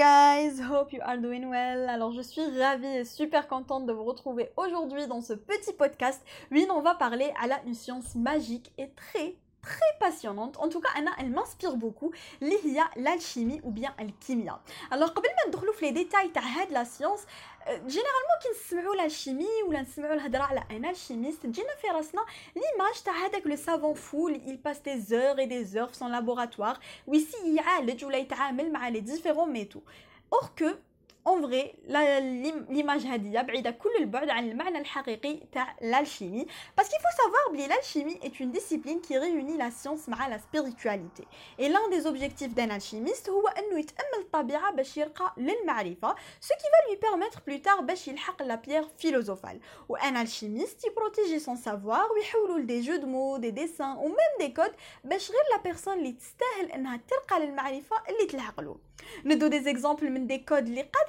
guys, hope you are doing well. Alors je suis ravie et super contente de vous retrouver aujourd'hui dans ce petit podcast. Oui, on va parler à la science magique et très très passionnante. En tout cas, elle m'inspire beaucoup. L'alchimie ou bien alchimia. Alors, avant de rentrer dans les détails de la science, euh, généralement, quand on la chimie ou on un alchimiste, on a l'image de le savant fou, il passe des heures et des heures dans son laboratoire, où ici, il y a les différents métaux. Or que, en vrai l'image هذه بعيدة كل البعد عن المعنى الحقيقي تاع l'alchimie parce qu'il faut savoir que l'alchimie est une discipline qui réunit la science مع la spiritualité et l'un des objectifs d'un alchimiste هو انه يتامل الطبيعة باش يرقى للمعرفة ce qui va lui permettre plus tard باش يلحق la pierre philosophale وان alchimiste il protège son savoir ويحولوا des jeux de mots des dessins ou même des codes باش غير la personne اللي تستاهل انها تلقى للمعرفة اللي تلحق له ندو دي زيكزامبل من دي كود اللي قادر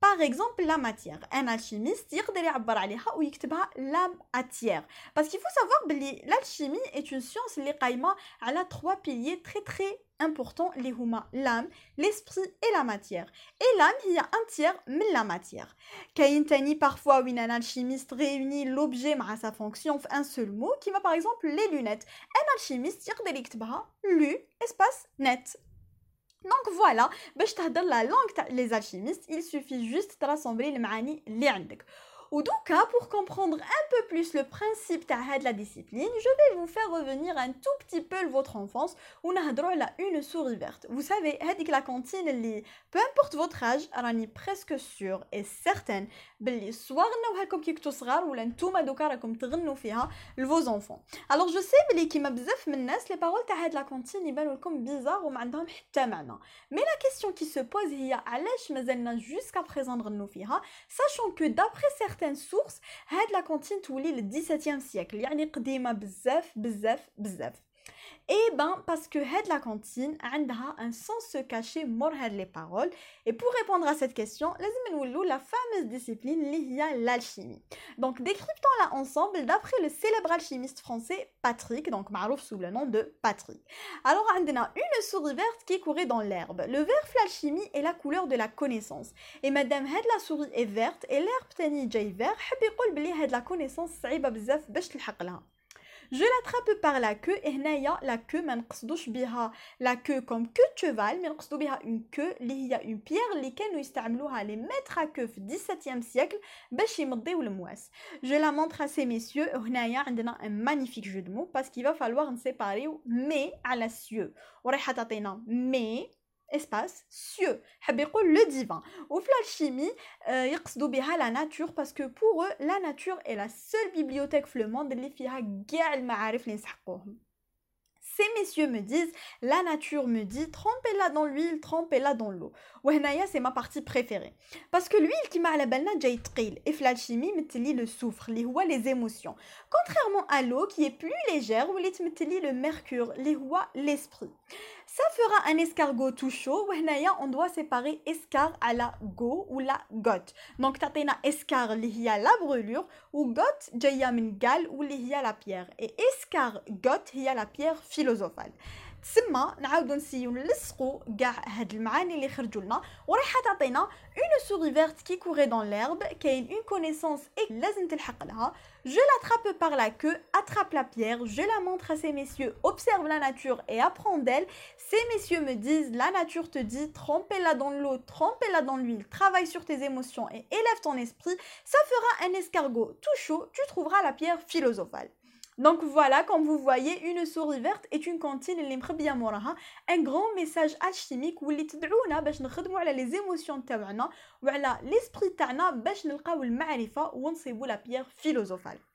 Par exemple, la matière. Un alchimiste يقدر يعبر عليها ويكتبها la matière. Parce qu'il faut savoir que l'alchimie est une science اللي قايمة على trois piliers très très important les huma l'âme, l'esprit et la matière. Et l'âme, il y a un tiers de la matière. Kaintani, parfois, où un alchimiste réunit l'objet à sa fonction en un seul mot, qui va par exemple les lunettes. Un alchimiste, il lu, espace, net. Donc voilà, باش تهضر la langue les alchimistes, il suffit juste de rassembler les mani li ou donc, pour comprendre un peu plus le principe de la discipline, je vais vous faire revenir un tout petit peu votre enfance où on a la une souris verte. Vous savez, la cantine, peu importe votre âge, rani presque sûr et certaine, belli soit comme qui ou comme tgnou fiha vos enfants. Alors je sais minnas les paroles de la cantine ils comme bizarre ou Mais la question qui se pose alash mazalna jusqu'à présent sachant que d'après certains كان سورس هاد لا كونتين تولي لل 17 سيكل يعني قديمة بزاف بزاف بزاف. Eh ben, parce que Head la cantine a un sens caché morhed les paroles. Et pour répondre à cette question, la fameuse discipline l'IA l'alchimie. donc décryptons-la ensemble d'après le célèbre alchimiste français Patrick, donc marouf sous le nom de Patrick. Alors, on a une souris verte qui courait dans l'herbe. Le vert l'alchimie est la couleur de la connaissance. Et madame Head la souris est verte et l'herbe tani jay vert, la connaissance je l'attrape par la queue et هنايا la queue ما نقصدوش بها la queue comme queue de cheval mais نقصدو بها une queue اللي هي une pierre اللي كانوا يستعملوها les maîtres à queue في 17e siècle باش يمضيو المواس je la montre à ces messieurs هنايا عندنا un magnifique jeu de mots parce qu'il va falloir نسيباريو mais على cieux ورايحه تعطينا mais espace cieux le divin ou l'alchimie euh, يقصدوا بها la nature parce que pour eux la nature est la seule bibliothèque في le monde اللي فيها كاع المعارف اللي نسحقوهم ces messieurs me disent, la nature me dit, trempez-la dans l'huile, trempez-la dans l'eau. وهنايا c'est ma partie préférée. Parce que l'huile qui m'a à la balna جاي تقيل et l'alchimie متلي le soufre اللي هو les émotions. Contrairement à l'eau qui est plus légère ou متلي le mercure اللي هو l'esprit. Ça fera un escargot tout chaud. On doit séparer escar à la go ou la gotte. Donc, tatena escar li a la brûlure ou gotte jaya min gal ou la pierre. Et escar gotte a la pierre philosophale. تسمى نعاودو نسيو نلصقو كاع هاد المعاني اللي خرجوا لنا ورايحه تعطينا اون سوري فيرت كي كوري دون ليرب كاين اون كونيسونس اي لازم تلحق لها Je l'attrape par la queue, attrape la pierre, je la montre à ces messieurs, observe la nature et apprends d'elle. Ces messieurs me disent, la nature te dit, trempez-la dans l'eau, trempez-la dans l'huile, travaille sur tes émotions et élève ton esprit. Ça fera un escargot tout chaud, tu trouveras la pierre philosophale. Donc voilà, comme vous voyez, une souris verte est une cantine اللي مخبيه موراها un grand message alchimique واللي تدعونا باش نخدموا على les émotions تاعنا وعلى l'esprit تاعنا باش نلقاو المعرفه ونصيبوا la pierre philosophale.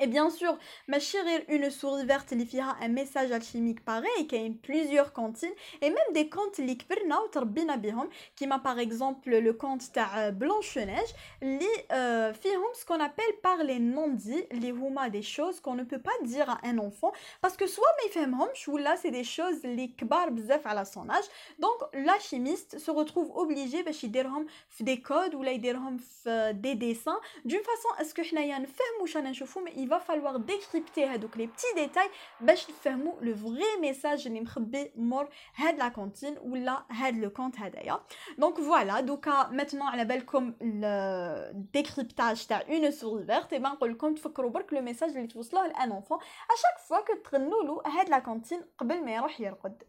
Et bien sûr, ma chérie, une souris verte qui fera un message alchimique pareil, qui a plusieurs cantines, et même des comptes qui m'a par exemple le compte de Blanche-Neige, les euh, ce qu'on appelle par les non-dits, les huma des choses qu'on ne peut pas dire à un enfant, parce que soit mes femmes ou là c'est des choses les kbar à son âge, donc l'alchimiste se retrouve obligé de faire des codes ou des dessins, d'une façon à ce que mais il va falloir décrypter les petits détails باش نفهموا le vrai message اللي مخبي مور هاد la cantine ou là هاد le compte هدايا donc voilà donc maintenant على بالكم le décryptage تاع une souris verte et ben نقول لكم تفكروا برك le message اللي توصلوه لان enfant à chaque fois que تغنوا له هاد la cantine قبل ما يروح يرقد